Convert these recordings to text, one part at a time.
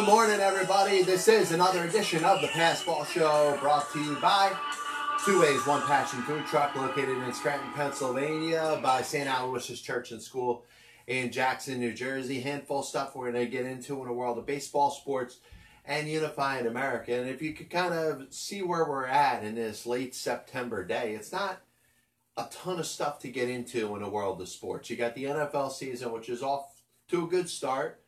Good morning, everybody. This is another edition of the Passball Show brought to you by Two Ways One Passion Food Truck located in Scranton, Pennsylvania by St. Aloysius Church and School in Jackson, New Jersey. Handful of stuff we're going to get into in the world of baseball, sports, and unifying America. And if you could kind of see where we're at in this late September day, it's not a ton of stuff to get into in the world of sports. You got the NFL season, which is off to a good start.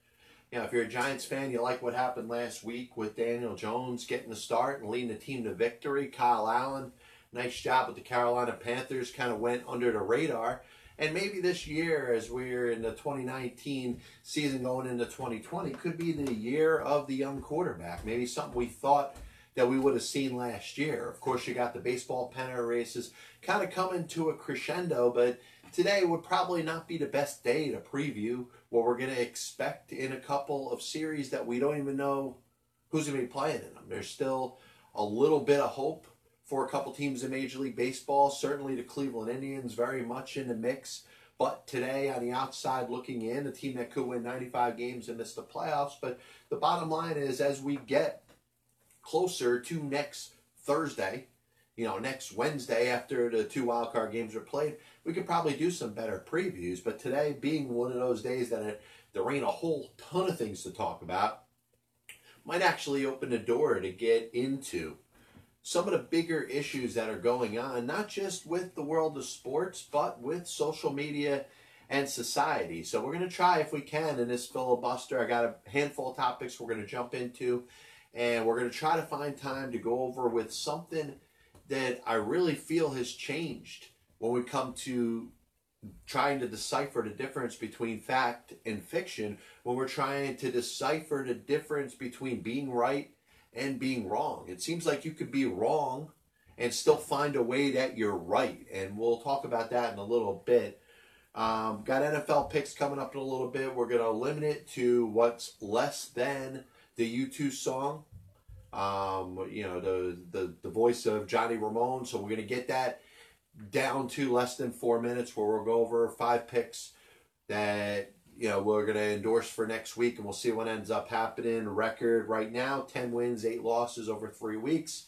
You know, if you're a Giants fan, you like what happened last week with Daniel Jones getting the start and leading the team to victory. Kyle Allen, nice job with the Carolina Panthers, kind of went under the radar. And maybe this year, as we're in the 2019 season going into 2020, could be the year of the young quarterback. Maybe something we thought that we would have seen last year. Of course, you got the baseball pennant races kind of coming to a crescendo, but today would probably not be the best day to preview what we're going to expect in a couple of series that we don't even know who's going to be playing in them. There's still a little bit of hope for a couple teams in Major League Baseball. Certainly the Cleveland Indians very much in the mix. But today, on the outside looking in, a team that could win 95 games and miss the playoffs. But the bottom line is, as we get closer to next Thursday, you know, next Wednesday after the two wild card games are played, we could probably do some better previews. But today, being one of those days that it, there ain't a whole ton of things to talk about, might actually open the door to get into some of the bigger issues that are going on, not just with the world of sports, but with social media and society. So we're going to try, if we can, in this filibuster. I got a handful of topics we're going to jump into, and we're going to try to find time to go over with something that I really feel has changed when we come to trying to decipher the difference between fact and fiction, when we're trying to decipher the difference between being right and being wrong. It seems like you could be wrong and still find a way that you're right. And we'll talk about that in a little bit. Um, got NFL picks coming up in a little bit. We're going to limit it to what's less than the U2 song. Um, you know, the, the, the voice of Johnny Ramone. So we're going to get that down to less than four minutes where we'll go over five picks that you know, we're going to endorse for next week and we'll see what ends up happening. Record right now 10 wins, 8 losses over three weeks.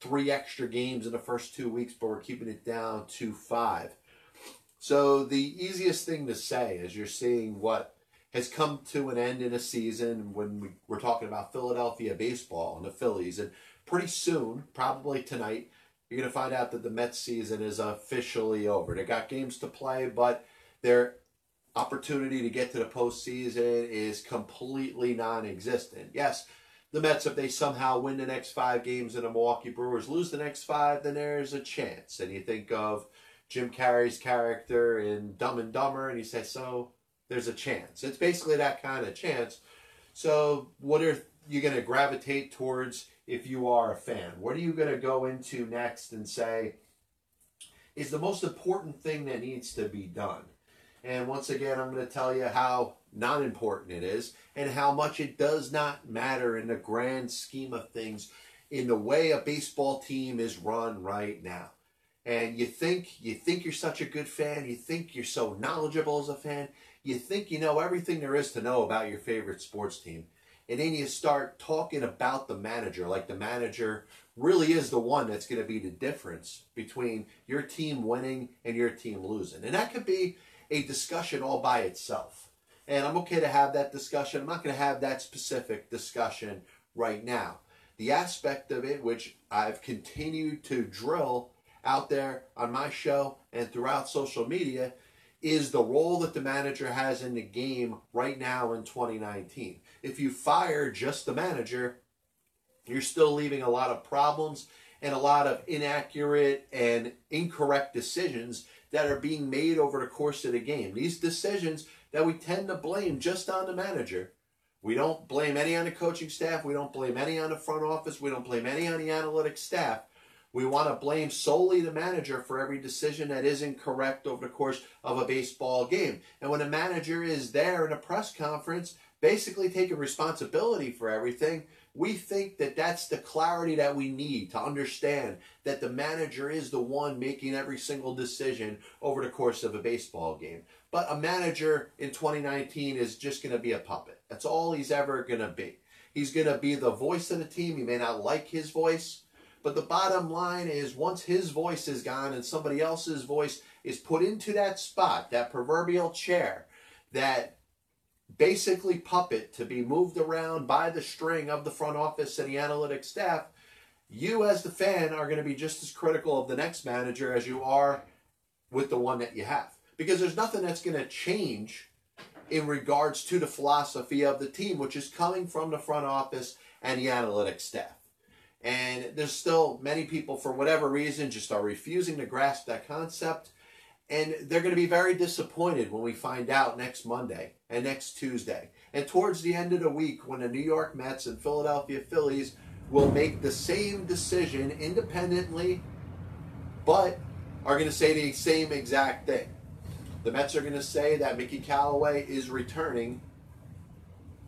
Three extra games in the first two weeks, but we're keeping it down to five. So, the easiest thing to say as you're seeing what has come to an end in a season when we, we're talking about Philadelphia baseball and the Phillies. And pretty soon, probably tonight, you're going to find out that the Mets season is officially over. They got games to play, but they're opportunity to get to the postseason is completely non-existent. Yes, the Mets, if they somehow win the next five games and the Milwaukee Brewers lose the next five, then there's a chance. And you think of Jim Carrey's character in Dumb and Dumber, and you say, so there's a chance. It's basically that kind of chance. So what are you going to gravitate towards if you are a fan? What are you going to go into next and say is the most important thing that needs to be done? And once again, I'm going to tell you how not important it is and how much it does not matter in the grand scheme of things in the way a baseball team is run right now. And you think you think you're such a good fan, you think you're so knowledgeable as a fan, you think you know everything there is to know about your favorite sports team. And then you start talking about the manager like the manager really is the one that's going to be the difference between your team winning and your team losing. And that could be a discussion all by itself. And I'm okay to have that discussion. I'm not going to have that specific discussion right now. The aspect of it, which I've continued to drill out there on my show and throughout social media, is the role that the manager has in the game right now in 2019. If you fire just the manager, you're still leaving a lot of problems and a lot of inaccurate and incorrect decisions that are being made over the course of the game. These decisions that we tend to blame just on the manager. We don't blame any on the coaching staff. We don't blame any on the front office. We don't blame any on the analytics staff. We want to blame solely the manager for every decision that isn't correct over the course of a baseball game. And when a manager is there in a press conference, basically taking responsibility for everything, we think that that's the clarity that we need to understand that the manager is the one making every single decision over the course of a baseball game. But a manager in 2019 is just going to be a puppet. That's all he's ever going to be. He's going to be the voice of the team. You may not like his voice, but the bottom line is once his voice is gone and somebody else's voice is put into that spot, that proverbial chair, that basically puppet to be moved around by the string of the front office and the analytics staff, you as the fan are going to be just as critical of the next manager as you are with the one that you have. Because there's nothing that's going to change in regards to the philosophy of the team, which is coming from the front office and the analytics staff. And there's still many people, for whatever reason, just are refusing to grasp that concept. And they're going to be very disappointed when we find out next Monday and next Tuesday. And towards the end of the week, when the New York Mets and Philadelphia Phillies will make the same decision independently, but are going to say the same exact thing. The Mets are going to say that Mickey Callaway is returning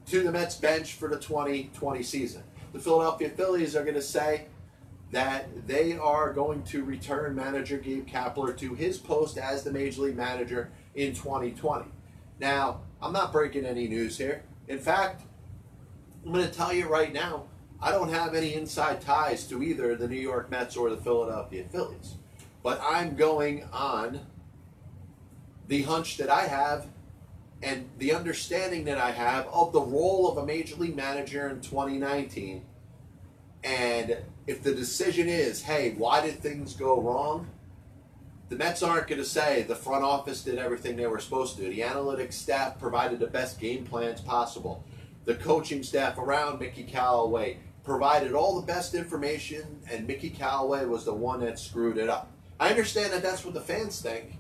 to the Mets bench for the 2020 season. The Philadelphia Phillies are going to say that they are going to return manager Gabe Kapler to his post as the Major League Manager in 2020. Now, I'm not breaking any news here. In fact, I'm going to tell you right now, I don't have any inside ties to either the New York Mets or the Philadelphia Phillies. But I'm going on the hunch that I have and the understanding that I have of the role of a major league manager in 2019. And if the decision is, hey, why did things go wrong? The Mets aren't going to say the front office did everything they were supposed to. The analytics staff provided the best game plans possible. The coaching staff around Mickey Callaway provided all the best information, and Mickey Callaway was the one that screwed it up. I understand that that's what the fans think,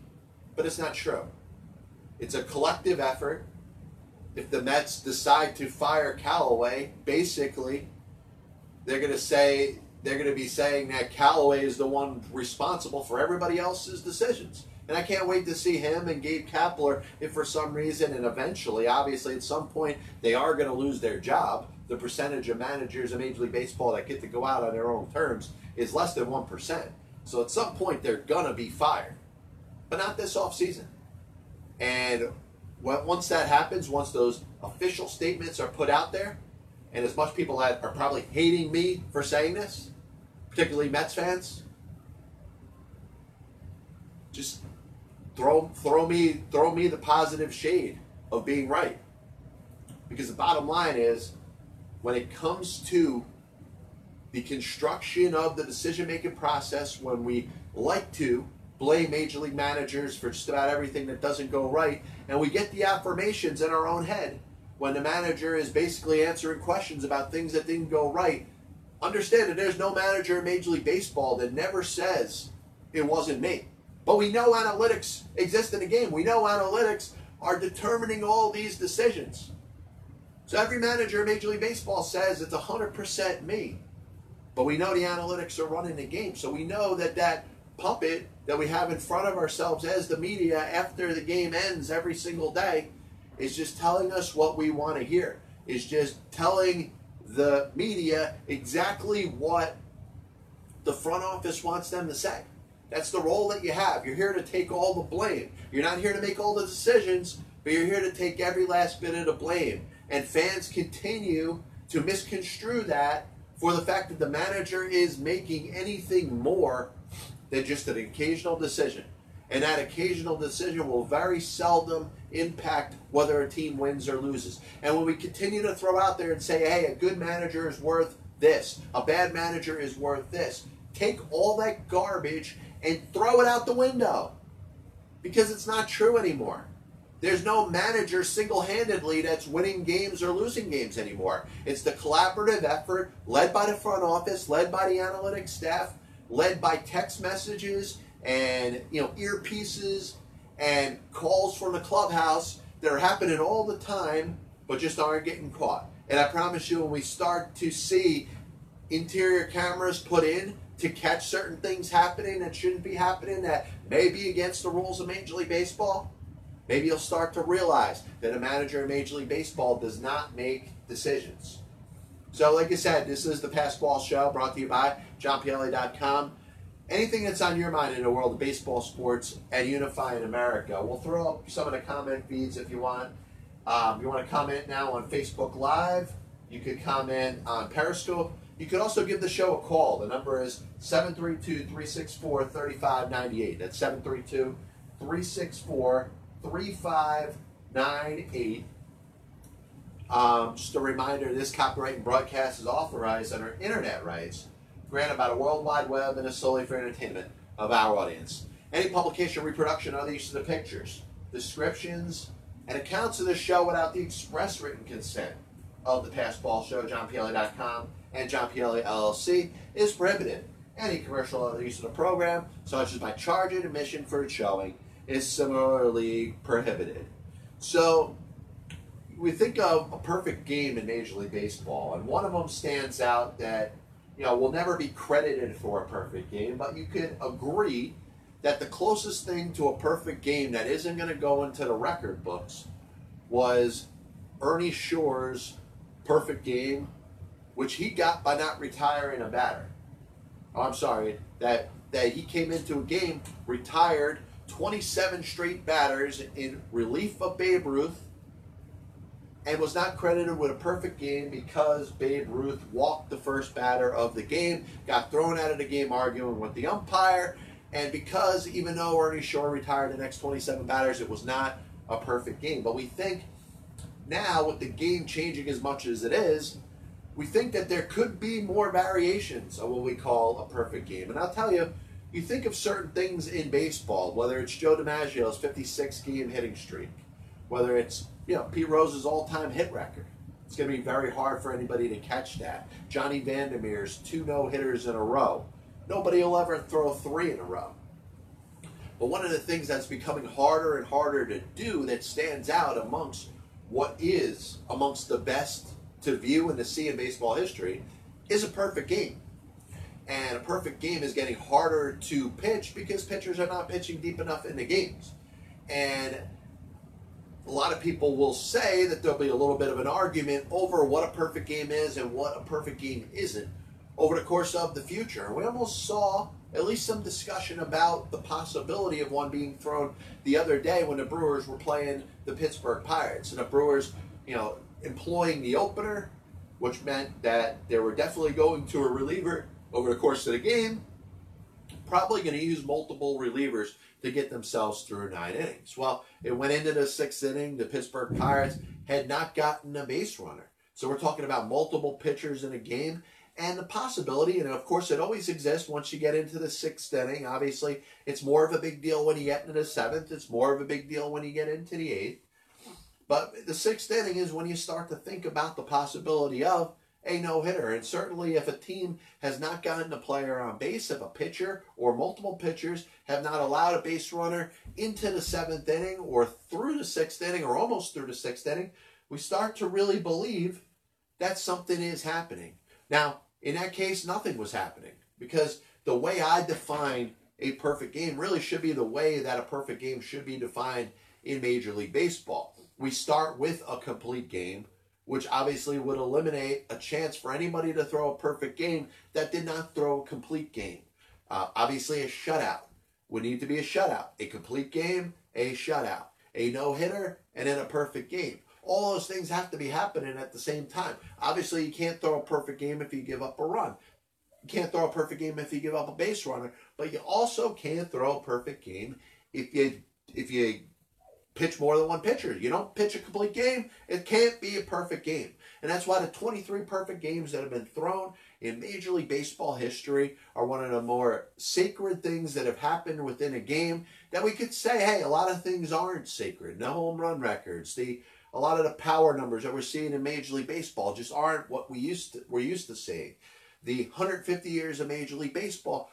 but it's not true. It's a collective effort. If the Mets decide to fire Callaway, basically, they're going to say they're going to be saying that Callaway is the one responsible for everybody else's decisions. And I can't wait to see him and Gabe Kapler if for some reason and eventually, obviously at some point, they are going to lose their job. The percentage of managers in Major League Baseball that get to go out on their own terms is less than 1%. So at some point, they're going to be fired. But not this offseason. And once that happens, once those official statements are put out there, and as much people that are probably hating me for saying this, particularly Mets fans, just throw throw me throw me the positive shade of being right. Because the bottom line is when it comes to the construction of the decision making process when we like to blame major league managers for just about everything that doesn't go right and we get the affirmations in our own head when the manager is basically answering questions about things that didn't go right Understand that there's no manager in Major League Baseball that never says it wasn't me. But we know analytics exist in the game. We know analytics are determining all these decisions. So every manager in Major League Baseball says it's 100% me. But we know the analytics are running the game. So we know that that puppet that we have in front of ourselves as the media after the game ends every single day is just telling us what we want to hear. Is just telling the media exactly what the front office wants them to say. That's the role that you have. You're here to take all the blame. You're not here to make all the decisions, but you're here to take every last bit of the blame. And fans continue to misconstrue that for the fact that the manager is making anything more than just an occasional decision. And that occasional decision will very seldom impact whether a team wins or loses. And when we continue to throw out there and say, hey, a good manager is worth this, a bad manager is worth this, take all that garbage and throw it out the window because it's not true anymore. There's no manager single handedly that's winning games or losing games anymore. It's the collaborative effort led by the front office, led by the analytics staff, led by text messages and you know earpieces and calls from the clubhouse that are happening all the time, but just aren't getting caught. And I promise you, when we start to see interior cameras put in to catch certain things happening that shouldn't be happening, that may be against the rules of Major League Baseball, maybe you'll start to realize that a manager in Major League Baseball does not make decisions. So, like I said, this is the Pass Ball Show brought to you by JohnPielli.com anything that's on your mind in the world of baseball, sports, and unifying America. We'll throw up some of the comment feeds if you want. Um, you want to comment now on Facebook Live, You could comment on Periscope. You could also give the show a call. The number is 732 364 3598. That's 732 364 3598. Um, just a reminder this copyright and broadcast is authorized under internet rights granted by the World Wide Web and is solely for entertainment of our audience. Any publication, reproduction, or other use of the pictures, descriptions, and accounts of this show without the express written consent of the Past Ball Show, JohnPielli.com, and John LLC is prohibited. Any commercial or other use of the program, such as by charging admission for showing, is similarly prohibited. So, we think of a perfect game in Major League Baseball, and one of them stands out that you know will never be credited for a perfect game, but you could agree that the closest thing to a perfect game that isn't going to go into the record books was Ernie Shore's perfect game, which he got by not retiring a batter. Oh, I'm sorry that that he came into a game, retired 27 straight batters in relief of Babe Ruth, and was not credited with a perfect game because Babe Ruth walked the first batter of the game, got thrown out of the game arguing with the umpire, and because even though Ernie Shore retired the next 27 batters, it was not a perfect game. But we think now, with the game changing as much as it is, we think that there could be more variations of what we call a perfect game. And I'll tell you, you think of certain things in baseball, whether it's Joe DiMaggio's 56 game hitting streak, whether it's you know Pete Rose's all-time hit record. It's going to be very hard for anybody to catch that. Johnny Vander Meer's two no-hitters in a row. Nobody will ever throw three in a row. But one of the things that's becoming harder and harder to do that stands out amongst what is amongst the best to view and to see in baseball history is a perfect game. And a perfect game is getting harder to pitch because pitchers are not pitching deep enough in the games. And a lot of people will say that there'll be a little bit of an argument over what a perfect game is and what a perfect game isn't over the course of the future. We almost saw at least some discussion about the possibility of one being thrown the other day when the Brewers were playing the Pittsburgh Pirates. And the Brewers, you know, employing the opener, which meant that they were definitely going to a reliever over the course of the game, probably going to use multiple relievers to get themselves through nine innings. Well, it went into the sixth inning. The Pittsburgh Pirates had not gotten a base runner. So we're talking about multiple pitchers in a game and the possibility, and of course it always exists once you get into the sixth inning. Obviously, it's more of a big deal when you get into the seventh. It's more of a big deal when you get into the eighth. But the sixth inning is when you start to think about the possibility of a no hitter. And certainly, if a team has not gotten a player on base, if a pitcher or multiple pitchers have not allowed a base runner into the seventh inning or through the sixth inning or almost through the sixth inning, we start to really believe that something is happening. Now, in that case, nothing was happening because the way I define a perfect game really should be the way that a perfect game should be defined in Major League Baseball. We start with a complete game which obviously would eliminate a chance for anybody to throw a perfect game that did not throw a complete game. Uh, obviously, a shutout would need to be a shutout. A complete game, a shutout. A no hitter, and then a perfect game. All those things have to be happening at the same time. Obviously, you can't throw a perfect game if you give up a run. You can't throw a perfect game if you give up a base runner, but you also can't throw a perfect game if you if you pitch more than one pitcher. You don't pitch a complete game, it can't be a perfect game. And that's why the 23 perfect games that have been thrown in Major League Baseball history are one of the more sacred things that have happened within a game that we could say, hey, a lot of things aren't sacred. No home run records, the a lot of the power numbers that we're seeing in Major League Baseball just aren't what we used to, we're used to seeing. The 150 years of Major League Baseball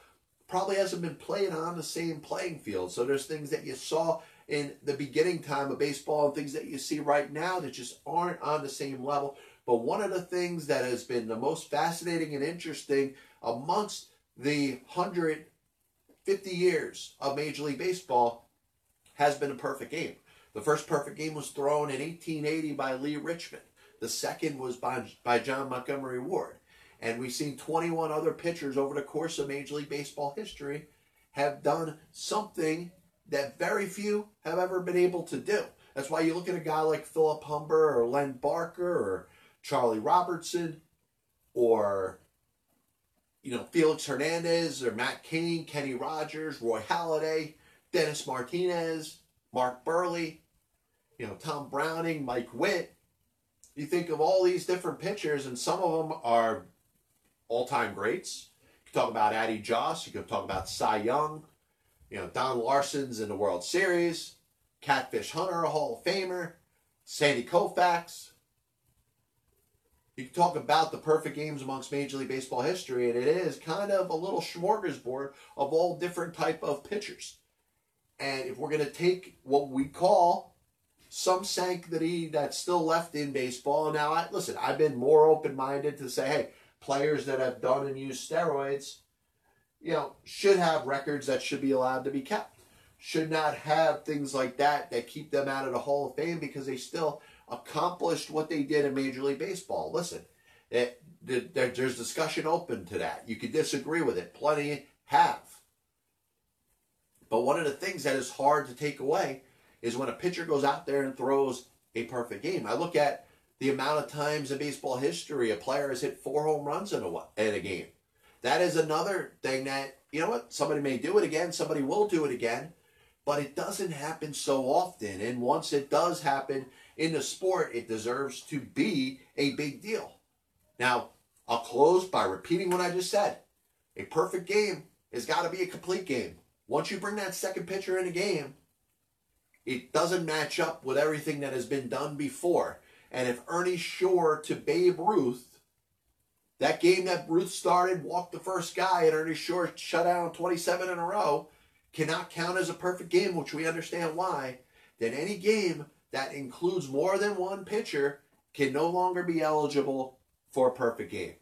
probably hasn't been played on the same playing field. So there's things that you saw in the beginning time of baseball and things that you see right now that just aren't on the same level. But one of the things that has been the most fascinating and interesting amongst the 150 years of Major League Baseball has been a perfect game. The first perfect game was thrown in 1880 by Lee Richmond. The second was by, by John Montgomery Ward. And we've seen 21 other pitchers over the course of Major League Baseball history have done something that very few have ever been able to do. That's why you look at a guy like Philip Humber or Len Barker or Charlie Robertson or you know Felix Hernandez or Matt Cain, Kenny Rogers, Roy Halladay, Dennis Martinez, Mark Buehrle, you know Tom Browning, Mike Witt. You think of all these different pitchers, and some of them are all-time greats. You can talk about Addie Joss. You can talk about Cy Young. You know Don Larsen's in the World Series. Catfish Hunter, a Hall of Famer. Sandy Koufax. You can talk about the perfect games amongst Major League Baseball history, and it is kind of a little smorgasbord of all different type of pitchers. And if we're going to take what we call some sanctity that's still left in baseball, now I, listen, I've been more open-minded to say, hey, players that have done and used steroids, you know, should have records that should be allowed to be kept. Should not have things like that that keep them out of the Hall of Fame because they still accomplished what they did in Major League Baseball. Listen, it, there's discussion open to that. You can disagree with it. Plenty have. But one of the things that is hard to take away is when a pitcher goes out there and throws a perfect game. I look at the amount of times in baseball history a player has hit four home runs in a, in a game. That is another thing that, you know what, somebody may do it again, somebody will do it again, but it doesn't happen so often. And once it does happen, in the sport, it deserves to be a big deal. Now, I'll close by repeating what I just said. A perfect game has got to be a complete game. Once you bring that second pitcher in a game, it doesn't match up with everything that has been done before. And if Ernie Shore to Babe Ruth, that game that Ruth started, walked the first guy, and Ernie Shore shut down 27 in a row, cannot count as a perfect game, which we understand why, then any game that includes more than one pitcher can no longer be eligible for a perfect game.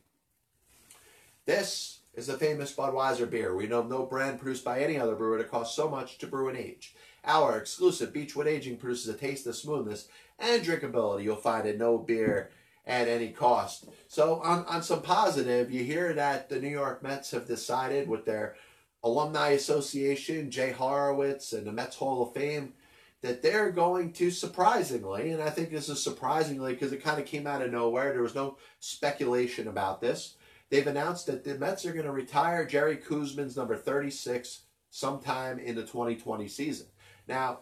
This is the famous Budweiser beer. We know no brand produced by any other brewer that costs so much to brew and age. Our exclusive Beechwood aging produces a taste of smoothness and drinkability you'll find in no beer at any cost. So on, on some positive, you hear that the New York Mets have decided with their alumni association, Jay Horwitz, and the Mets Hall of Fame, that they're going to surprisingly, and I think this is surprisingly because it kind of came out of nowhere. There was no speculation about this. They've announced that the Mets are going to retire Jerry Koosman's number 36 sometime in the 2020 season. Now,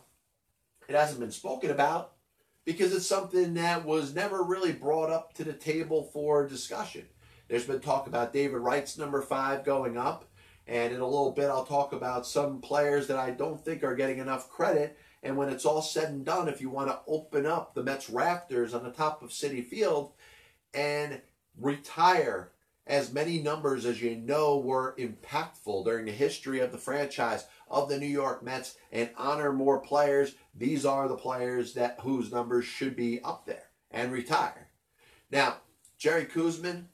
it hasn't been spoken about because it's something that was never really brought up to the table for discussion. There's been talk about David Wright's number five going up, and in a little bit, I'll talk about some players that I don't think are getting enough credit and when it's all said and done, if you want to open up the Mets rafters on the top of Citi Field and retire as many numbers as you know were impactful during the history of the franchise of the New York Mets and honor more players, these are the players that whose numbers should be up there and retire. Now, Jerry Koosman,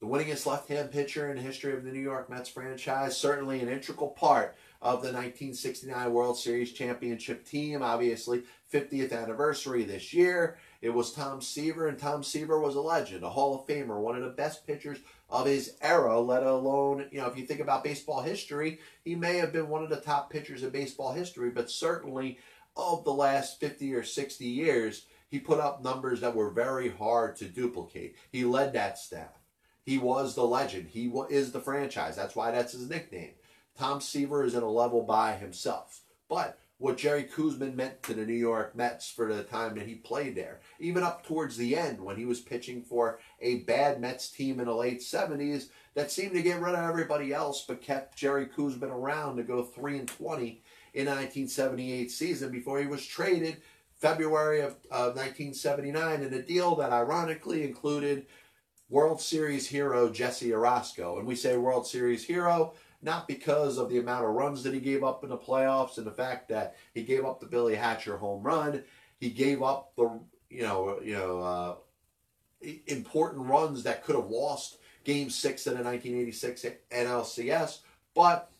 the winningest left-hand pitcher in the history of the New York Mets franchise, certainly an integral part of the 1969 World Series championship team. Obviously, 50th anniversary this year. It was Tom Seaver, and Tom Seaver was a legend, a Hall of Famer, one of the best pitchers of his era, let alone, you know, if you think about baseball history, he may have been one of the top pitchers in baseball history, but certainly of the last 50 or 60 years, he put up numbers that were very hard to duplicate. He led that staff. He was the legend. He is the franchise. That's why that's his nickname. Tom Seaver is in a level by himself. But what Jerry Koosman meant to the New York Mets for the time that he played there, even up towards the end when he was pitching for a bad Mets team in the late 70s that seemed to get rid of everybody else but kept Jerry Koosman around to go 3 and 20 in 1978 season before he was traded February of, of 1979 in a deal that ironically included World Series hero Jesse Orosco. And we say World Series hero not because of the amount of runs that he gave up in the playoffs and the fact that he gave up the Billy Hatcher home run. He gave up the you know you know uh, important runs that could have lost Game Six in the 1986 NLCS, but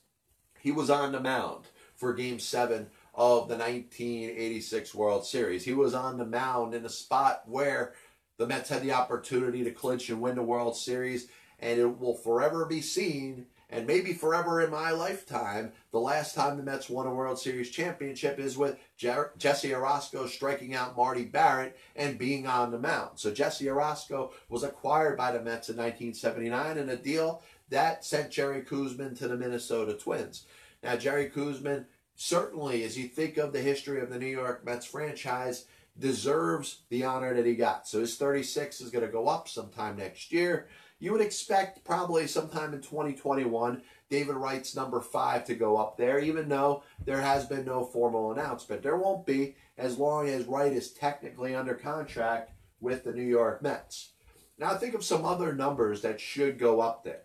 he was on the mound for Game Seven of the 1986 World Series. He was on the mound in a spot where the Mets had the opportunity to clinch and win the World Series, and it will forever be seen And maybe forever in my lifetime, the last time the Mets won a World Series championship is with Jer- Jesse Orosco striking out Marty Barrett and being on the mound. So Jesse Orosco was acquired by the Mets in 1979 in a deal that sent Jerry Koosman to the Minnesota Twins. Now, Jerry Koosman, certainly, as you think of the history of the New York Mets franchise, deserves the honor that he got. So his 36 is going to go up sometime next year. You would expect probably sometime in 2021 David Wright's number five to go up there, even though there has been no formal announcement. There won't be as long as Wright is technically under contract with the New York Mets. Now, think of some other numbers that should go up there.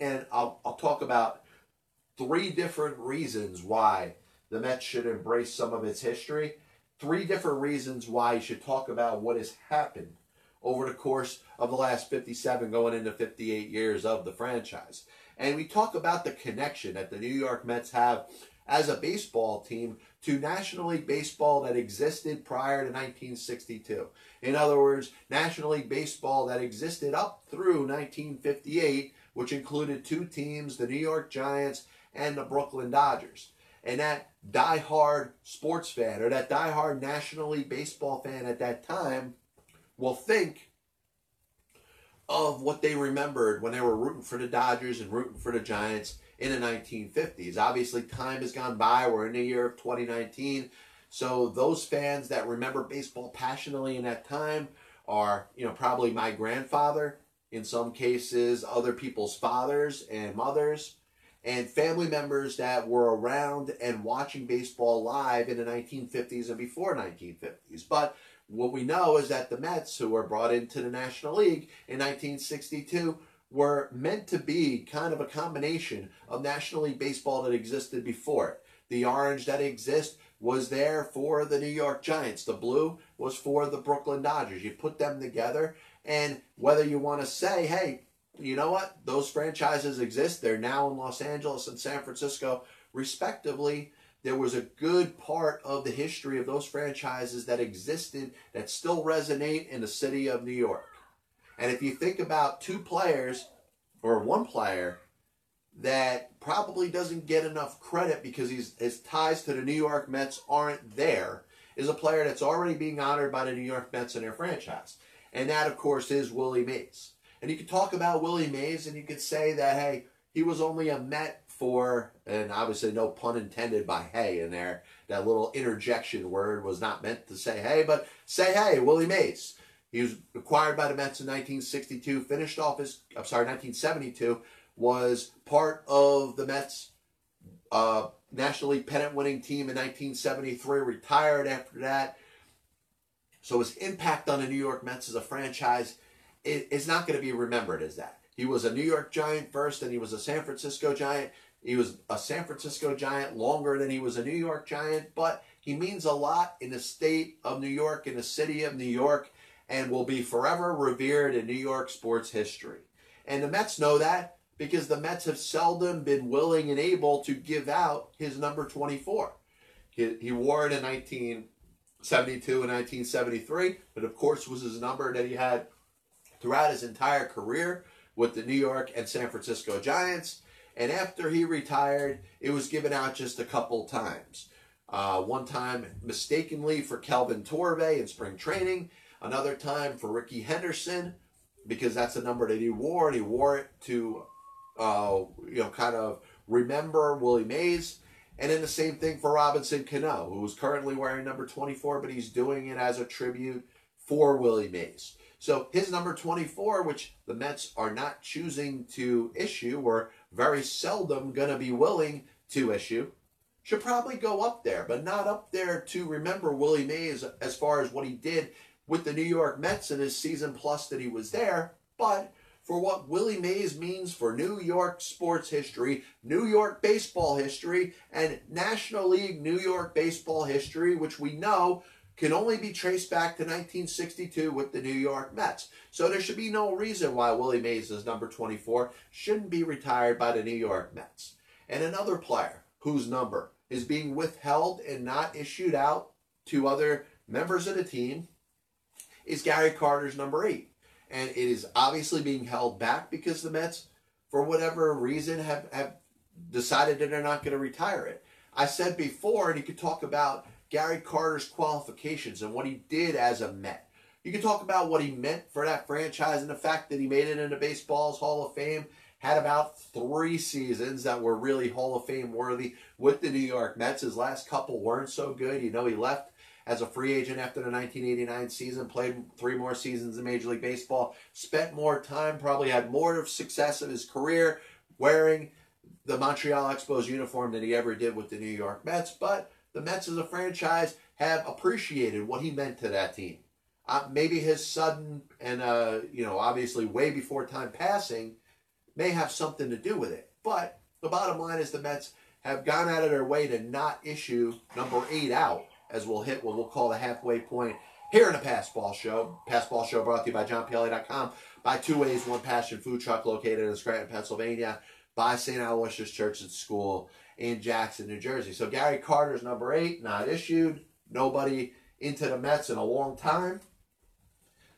And I'll, I'll talk about three different reasons why the Mets should embrace some of its history. Three different reasons why you should talk about what has happened over the course of the last 57 going into 58 years of the franchise. And we talk about the connection that the New York Mets have as a baseball team to National League Baseball that existed prior to 1962. In other words, National League Baseball that existed up through 1958, which included two teams, the New York Giants and the Brooklyn Dodgers. And that die-hard sports fan or that die-hard National League Baseball fan at that time will think of what they remembered when they were rooting for the Dodgers and rooting for the Giants in the 1950s. Obviously, time has gone by. We're in the year of 2019. So those fans that remember baseball passionately in that time are, you know, probably my grandfather, in some cases, other people's fathers and mothers, and family members that were around and watching baseball live in the 1950s and before 1950s. But what we know is that the Mets, who were brought into the National League in 1962, were meant to be kind of a combination of National League Baseball that existed before. The orange that exists was there for the New York Giants. The blue was for the Brooklyn Dodgers. You put them together, and whether you want to say, hey, you know what? Those franchises exist. They're now in Los Angeles and San Francisco, respectively there was a good part of the history of those franchises that existed that still resonate in the city of New York. And if you think about two players or one player that probably doesn't get enough credit because his ties to the New York Mets aren't there, is a player that's already being honored by the New York Mets in their franchise. And that, of course, is Willie Mays. And you could talk about Willie Mays and you could say that, hey, he was only a Met for, and obviously no pun intended by hey in there. That little interjection word was not meant to say hey, but say hey, Willie Mays. He was acquired by the Mets in 1962, finished off his, I'm sorry, 1972, was part of the Mets uh, National League pennant winning team in 1973, retired after that. So his impact on the New York Mets as a franchise is not going to be remembered as that. He was a New York Giant first, and he was a San Francisco Giant. He was a San Francisco Giant longer than he was a New York Giant, but he means a lot in the state of New York, in the city of New York, and will be forever revered in New York sports history. And the Mets know that because the Mets have seldom been willing and able to give out his number 24. He, he wore it in 1972 and 1973, but of course was his number that he had throughout his entire career with the New York and San Francisco Giants. And after he retired, it was given out just a couple times. Uh, one time mistakenly for Kelvin Torve in spring training, another time for Rickey Henderson because that's the number that he wore, and he wore it to, uh, you know, kind of remember Willie Mays. And then the same thing for Robinson Cano, who is currently wearing number 24, but he's doing it as a tribute for Willie Mays. So his number 24, which the Mets are not choosing to issue or very seldom going to be willing to issue, should probably go up there, but not up there to remember Willie Mays as far as what he did with the New York Mets in his season plus that he was there, but for what Willie Mays means for New York sports history, New York baseball history, and National League New York baseball history, which we know can only be traced back to 1962 with the New York Mets. So there should be no reason why Willie Mays is number 24 shouldn't be retired by the New York Mets. And another player whose number is being withheld and not issued out to other members of the team is Gary Carter's number 8. And it is obviously being held back because the Mets for whatever reason, have, have decided that they're not going to retire it. I said before, and you could talk about Gary Carter's qualifications and what he did as a Met. You can talk about what he meant for that franchise and the fact that he made it into baseball's Hall of Fame. Had about three seasons that were really Hall of Fame worthy with the New York Mets. His last couple weren't so good. You know, he left as a free agent after the 1989 season, played three more seasons in Major League Baseball, spent more time, probably had more of success of his career wearing the Montreal Expos uniform than he ever did with the New York Mets. But the Mets as a franchise have appreciated what he meant to that team. Uh, maybe his sudden and, uh, you know, obviously way before time passing may have something to do with it. But the bottom line is the Mets have gone out of their way to not issue number eight out as we'll hit what we'll call the halfway point here in the Passball Show. Passball Show brought to you by JohnPielli.com, by Two Ways, One Passion Food Truck located in Scranton, Pennsylvania, by St. Aloysius Church and School in Jackson, New Jersey. So Gary Carter's number eight, not issued. Nobody into the Mets in a long time.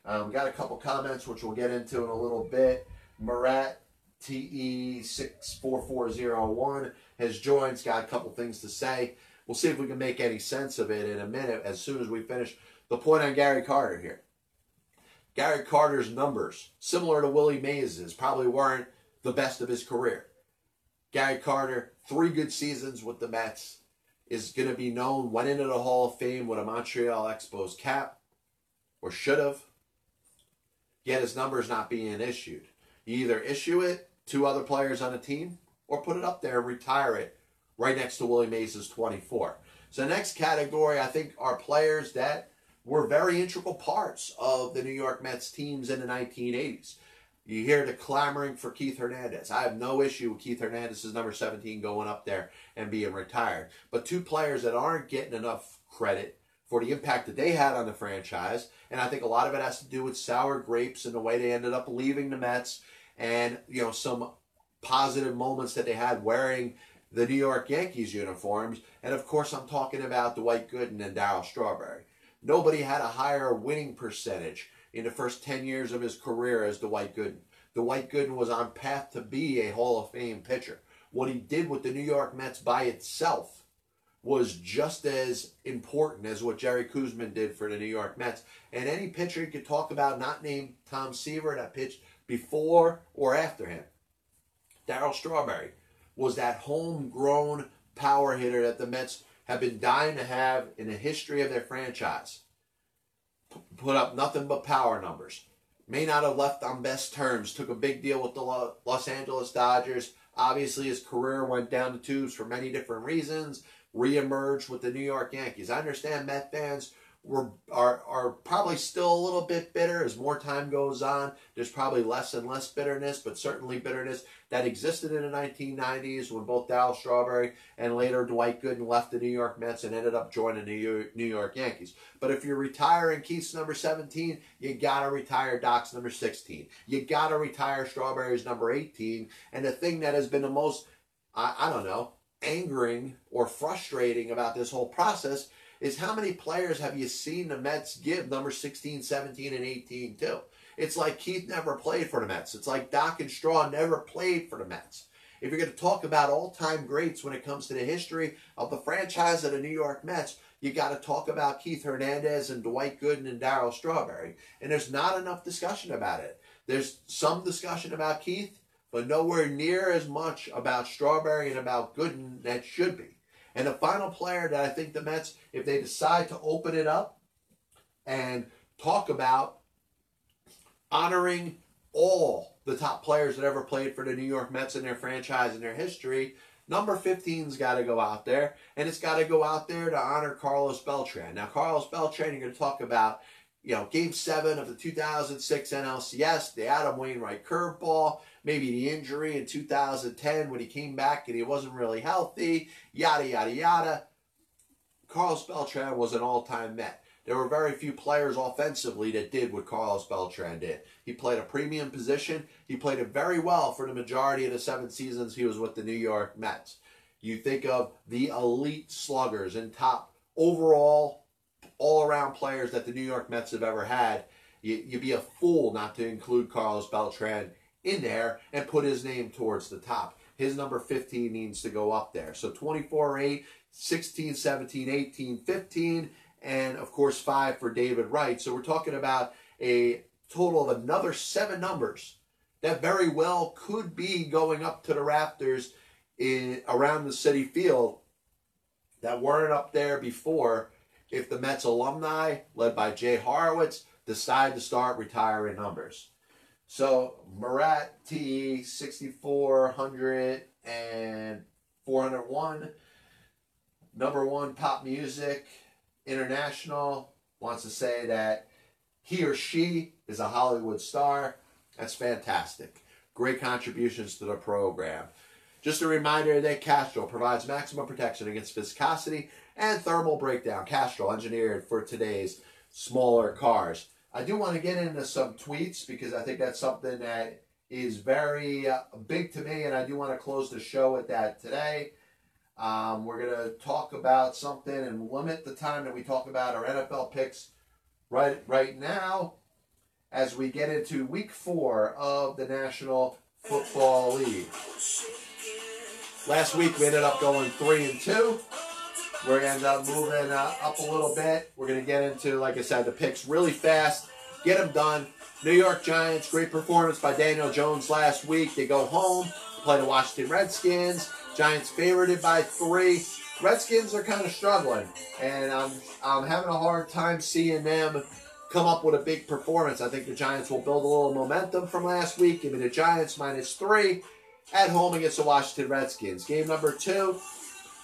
Um, got a couple comments which we'll get into in a little bit. Marat TE64401 has joined. He's got a couple things to say. We'll see if we can make any sense of it in a minute as soon as we finish the point on Gary Carter here. Gary Carter's numbers, similar to Willie Mays's, probably weren't the best of his career. Gary Carter, three good seasons with the Mets, is going to be known, went into the Hall of Fame with a Montreal Expos cap, or should have, yet his numbers not being issued. You either issue it to other players on a team, or put it up there and retire it right next to Willie Mays' 24. So the next category, I think, are players that were very integral parts of the New York Mets teams in the 1980s. You hear the clamoring for Keith Hernandez. I have no issue with Keith Hernandez's number 17 going up there and being retired. But two players that aren't getting enough credit for the impact that they had on the franchise, and I think a lot of it has to do with sour grapes and the way they ended up leaving the Mets and, you know, some positive moments that they had wearing the New York Yankees uniforms. And of course, I'm talking about Dwight Gooden and Darryl Strawberry. Nobody had a higher winning percentage in the first 10 years of his career as Dwight Gooden. Dwight Gooden was on path to be a Hall of Fame pitcher. What he did with the New York Mets by itself was just as important as what Jerry Koosman did for the New York Mets. And any pitcher you could talk about, not named Tom Seaver, that pitched before or after him. Darryl Strawberry was that homegrown power hitter that the Mets have been dying to have in the history of their franchise. Put up nothing but power numbers. May not have left on best terms. Took a big deal with the Los Angeles Dodgers. Obviously, his career went down the tubes for many different reasons. Reemerged with the New York Yankees. I understand Met fans were are are probably still a little bit bitter as more time goes on. There's probably less and less bitterness, but certainly bitterness that existed in the 1990s when both Darryl Strawberry and later Dwight Gooden left the New York Mets and ended up joining the New York Yankees. But if you're retiring Keith's number 17, you gotta retire Doc's number 16. You gotta retire Strawberry's number 18. And the thing that has been the most, I, I don't know, angering or frustrating about this whole process is how many players have you seen the Mets give number 16, 17, and 18 to? It's like Keith never played for the Mets. It's like Doc and Straw never played for the Mets. If you're going to talk about all-time greats when it comes to the history of the franchise of the New York Mets, you got to talk about Keith Hernandez and Dwight Gooden and Darryl Strawberry. And there's not enough discussion about it. There's some discussion about Keith, but nowhere near as much about Strawberry and about Gooden that should be. And the final player that I think the Mets, if they decide to open it up and talk about honoring all the top players that ever played for the New York Mets in their franchise and their history, number 15's got to go out there, and it's got to go out there to honor Carlos Beltran. Now, Carlos Beltran, you're going to talk about, you know, Game 7 of the 2006 NLCS, the Adam Wainwright curveball, maybe the injury in 2010 when he came back and he wasn't really healthy, yada, yada, yada. Carlos Beltran was an all-time Met. There were very few players offensively that did what Carlos Beltran did. He played a premium position. He played it very well for the majority of the seven seasons he was with the New York Mets. You think of the elite sluggers and top overall, all-around players that the New York Mets have ever had. You, would be a fool not to include Carlos Beltran in there and put his name towards the top. His number 15 needs to go up there. So 24 8, 16, 17, 18, 15, and of course 5 for David Wright. So we're talking about a total of another seven numbers that very well could be going up to the rafters in around the Citi Field that weren't up there before if the Mets alumni, led by Jay Horwitz, decide to start retiring numbers. So Marat T 6400 and 401, number one pop music international, wants to say that he or she is a Hollywood star. That's fantastic. Great contributions to the program. Just a reminder that Castrol provides maximum protection against viscosity and thermal breakdown. Castrol engineered for today's smaller cars. I do want to get into some tweets because I think that's something that is very uh, big to me, and I do want to close the show with that today. Um, we're going to talk about something and limit the time that we talk about our NFL picks right right now as we get into week four of the National Football League. Last week we ended up going three and two. We're gonna end up moving uh, up a little bit. We're gonna get into, like I said, the picks really fast. Get them done. New York Giants, great performance by Daniel Jones last week. They go home, play the Washington Redskins. Giants favored by three. Redskins are kind of struggling, and I'm I'm having a hard time seeing them come up with a big performance. I think the Giants will build a little momentum from last week. Give me the Giants minus three at home against the Washington Redskins. Game number two,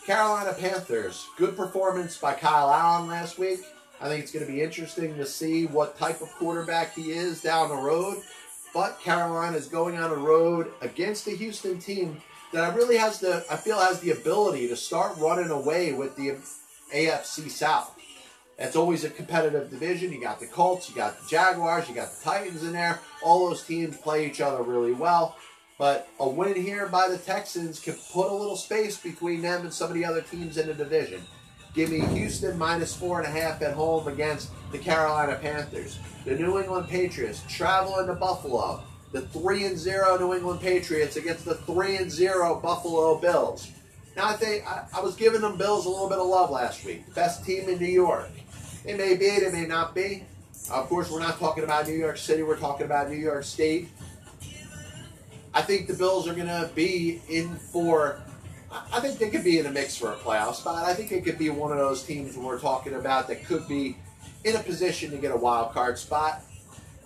Carolina Panthers. Good performance by Kyle Allen last week. I think it's going to be interesting to see what type of quarterback he is down the road. But Carolina is going on a road against the Houston team that really has the I feel has the ability to start running away with the AFC South. It's always a competitive division. You got the Colts, you got the Jaguars, you got the Titans in there. All those teams play each other really well. But a win here by the Texans can put a little space between them and some of the other teams in the division. Give me Houston minus four and a half at home against the Carolina Panthers. The New England Patriots traveling to Buffalo. The three and zero New England Patriots against the three and zero Buffalo Bills. Now I think I, I was giving them Bills a little bit of love last week. Best team in New York. It may be, it may not be. Of course, we're not talking about New York City. We're talking about New York State. I think the Bills are going to be in for. I think they could be in a mix for a playoff spot. I think it could be one of those teams we're talking about that could be in a position to get a wild card spot.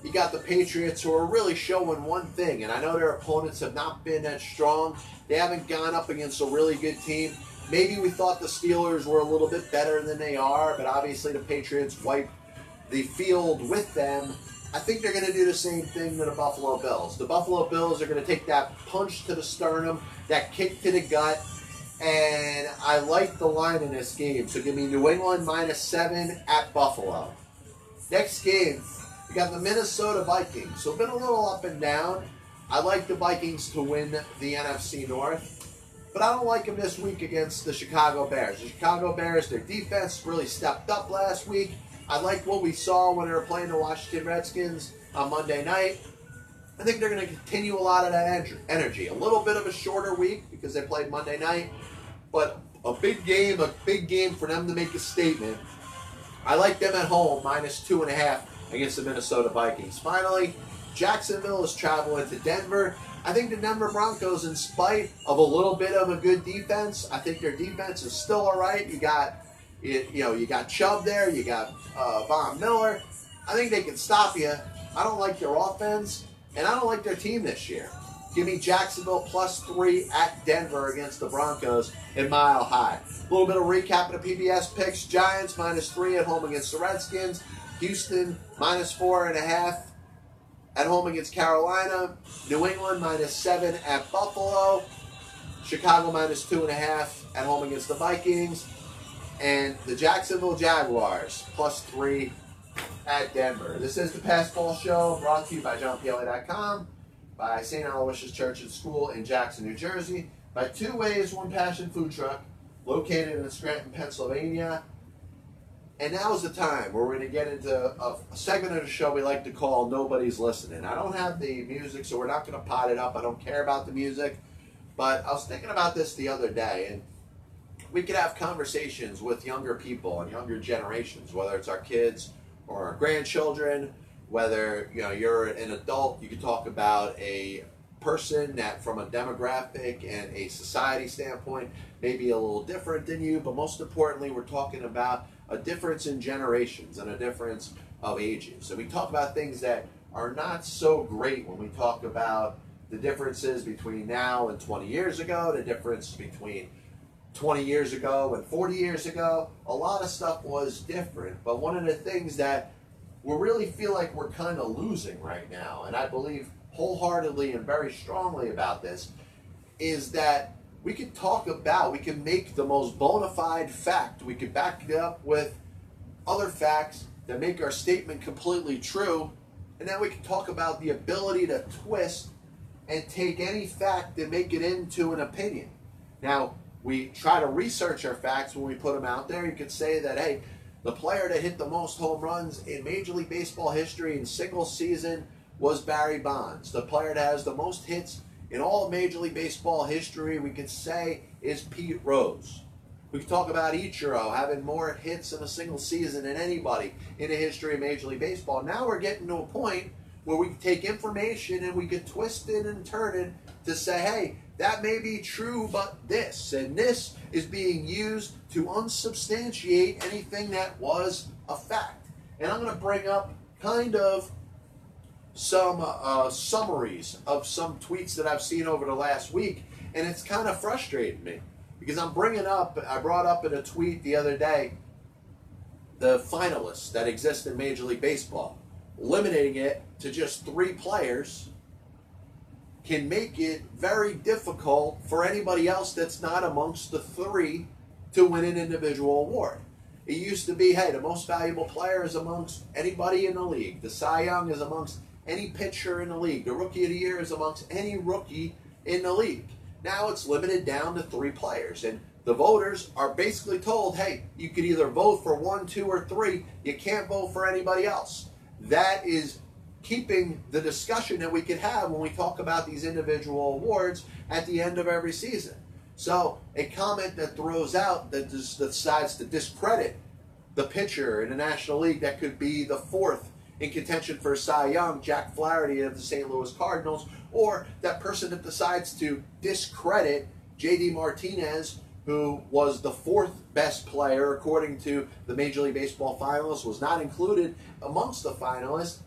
You got the Patriots who are really showing one thing, and I know their opponents have not been that strong. They haven't gone up against a really good team. Maybe we thought the Steelers were a little bit better than they are, but obviously the Patriots wiped the field with them I think they're going to do the same thing to the Buffalo Bills. The Buffalo Bills are going to take that punch to the sternum, that kick to the gut, and I like the line in this game. So give me New England minus seven at Buffalo. Next game, we got the Minnesota Vikings. So been a little up and down. I like the Vikings to win the NFC North, but I don't like them this week against the Chicago Bears. The Chicago Bears, their defense really stepped up last week. I like what we saw when they were playing the Washington Redskins on Monday night. I think they're going to continue a lot of that energy. A little bit of a shorter week because they played Monday night, but a big game, a big game for them to make a statement. I like them at home, minus two and a half against the Minnesota Vikings. Finally, Jacksonville is traveling to Denver. I think the Denver Broncos, in spite of a little bit of a good defense, I think their defense is still all right. You got you, you know, you got Chubb there, you got uh, Von Miller. I think they can stop you. I don't like their offense, and I don't like their team this year. Give me Jacksonville plus three at Denver against the Broncos in Mile High. A little bit of recap of the PBS picks: Giants minus three at home against the Redskins. Houston minus four and a half at home against Carolina. New England minus seven at Buffalo. Chicago minus two and a half at home against the Vikings and the Jacksonville Jaguars plus three at Denver. This is the Passball Show brought to you by JohnPielli.com, by St. Aloysius Church and School in Jackson, New Jersey, by Two Ways One Passion Food Truck located in Scranton, Pennsylvania, And now is the time where we're going to get into a, a, segment of the show we like to call Nobody's Listening. I don't have the music, so we're not going to pot it up. I don't care about the music. But I was thinking about this the other day, and we could have conversations with younger people and younger generations, whether it's our kids or our grandchildren, whether you know you're an adult, you could talk about a person that from a demographic and a society standpoint may be a little different than you, but most importantly, we're talking about a difference in generations and a difference of ages. So we talk about things that are not so great when we talk about the differences between now and 20 years ago, the difference between 20 years ago and 40 years ago. A lot of stuff was different, but one of the things that we really feel like we're kind of losing right now, and I believe wholeheartedly and very strongly about this, is that we could talk about, we can make the most bona fide fact, we could back it up with other facts that make our statement completely true, and then we can talk about the ability to twist and take any fact and make it into an opinion. Now, we try to research our facts when we put them out there. You could say that, hey, the player to hit the most home runs in Major League Baseball history in single season was Barry Bonds. The player that has the most hits in all Major League Baseball history, we could say, is Pete Rose. We could talk about Ichiro having more hits in a single season than anybody in the history of Major League Baseball. Now we're getting to a point where we can take information and we could twist it and turn it to say, hey, that may be true, but this, and this is being used to unsubstantiate anything that was a fact. And I'm going to bring up kind of some uh, summaries of some tweets that I've seen over the last week, and it's kind of frustrating me because I'm bringing up, I brought up in a tweet the other day the finalists that exist in Major League Baseball, limiting it to just three players can make it very difficult for anybody else that's not amongst the three to win an individual award. It used to be, hey, the most valuable player is amongst anybody in the league. The Cy Young is amongst any pitcher in the league. The Rookie of the Year is amongst any rookie in the league. Now it's limited down to three players. And the voters are basically told, hey, you can either vote for one, two, or three. You can't vote for anybody else. That is keeping the discussion that we could have when we talk about these individual awards at the end of every season. So a comment that throws out that decides to discredit the pitcher in the National League that could be the fourth in contention for Cy Young, Jack Flaherty of the St. Louis Cardinals, or that person that decides to discredit JD Martinez, who was the fourth best player according to the Major League Baseball finalists, was not included amongst the finalists,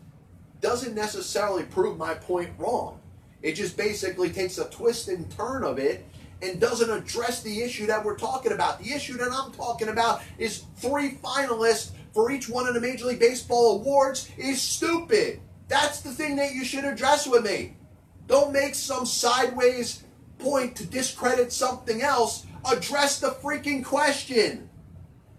doesn't necessarily prove my point wrong. It just basically takes a twist and turn of it and doesn't address the issue that we're talking about. The issue that I'm talking about is three finalists for each one of the Major League Baseball awards is stupid. That's the thing that you should address with me. Don't make some sideways point to discredit something else. Address the freaking question.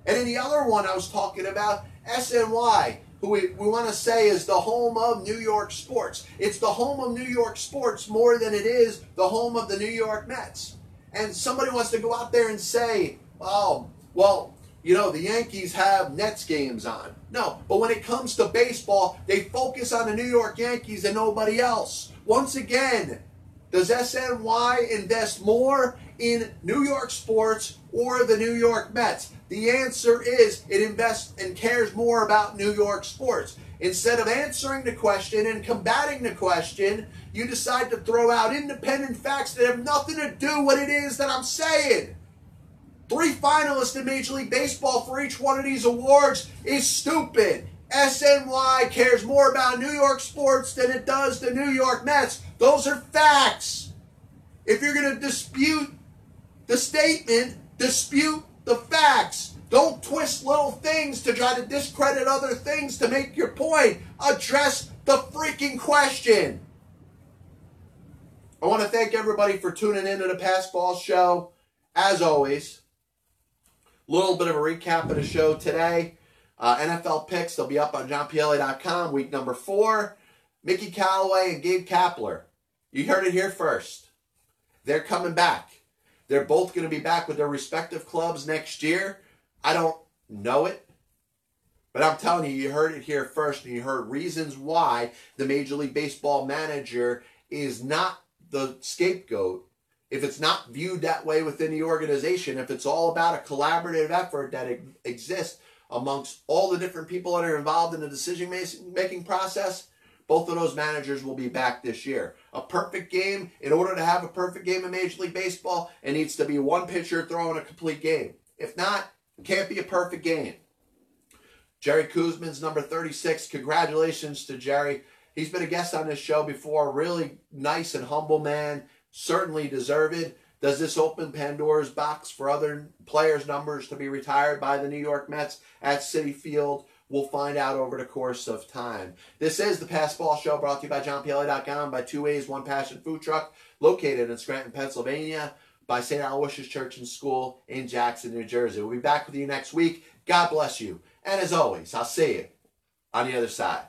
And then the other one I was talking about, SNY who we, we want to say is the home of New York sports. It's the home of New York sports more than it is the home of the New York Mets. And somebody wants to go out there and say, oh, well, you know, the Yankees have Nets games on. No, but when it comes to baseball, they focus on the New York Yankees and nobody else. Once again, does SNY invest more in New York sports or the New York Mets? The answer is it invests and cares more about New York sports. Instead of answering the question and combating the question, you decide to throw out independent facts that have nothing to do what it is that I'm saying. Three finalists in Major League Baseball for each one of these awards is stupid. SNY cares more about New York sports than it does the New York Mets. Those are facts. If you're going to dispute the statement, dispute the facts. Don't twist little things to try to discredit other things to make your point. Address the freaking question. I want to thank everybody for tuning in to the Pass Ball Show. As always, a little bit of a recap of the show today. Uh, NFL picks, they'll be up on johnpielli.com, week number four. Mickey Callaway and Gabe Kapler. You heard it here first. They're coming back. They're both going to be back with their respective clubs next year. I don't know it. But I'm telling you, you heard it here first, and you heard reasons why the Major League Baseball manager is not the scapegoat. If it's not viewed that way within the organization, if it's all about a collaborative effort that exists amongst all the different people that are involved in the decision making process, both of those managers will be back this year. A perfect game, in order to have a perfect game in Major League Baseball, it needs to be one pitcher throwing a complete game. If not, it can't be a perfect game. Jerry Koosman's number 36. Congratulations to Jerry. He's been a guest on this show before. Really nice and humble man. Certainly deserved. Does this open Pandora's box for other players' numbers to be retired by the New York Mets at Citi Field? We'll find out over the course of time. This is the Passball Show brought to you by JohnPielli.com by Two Ways, One Passion Food Truck, located in Scranton, Pennsylvania, by St. Aloysius Church and School in Jackson, New Jersey. We'll be back with you next week. God bless you. And as always, I'll see you on the other side.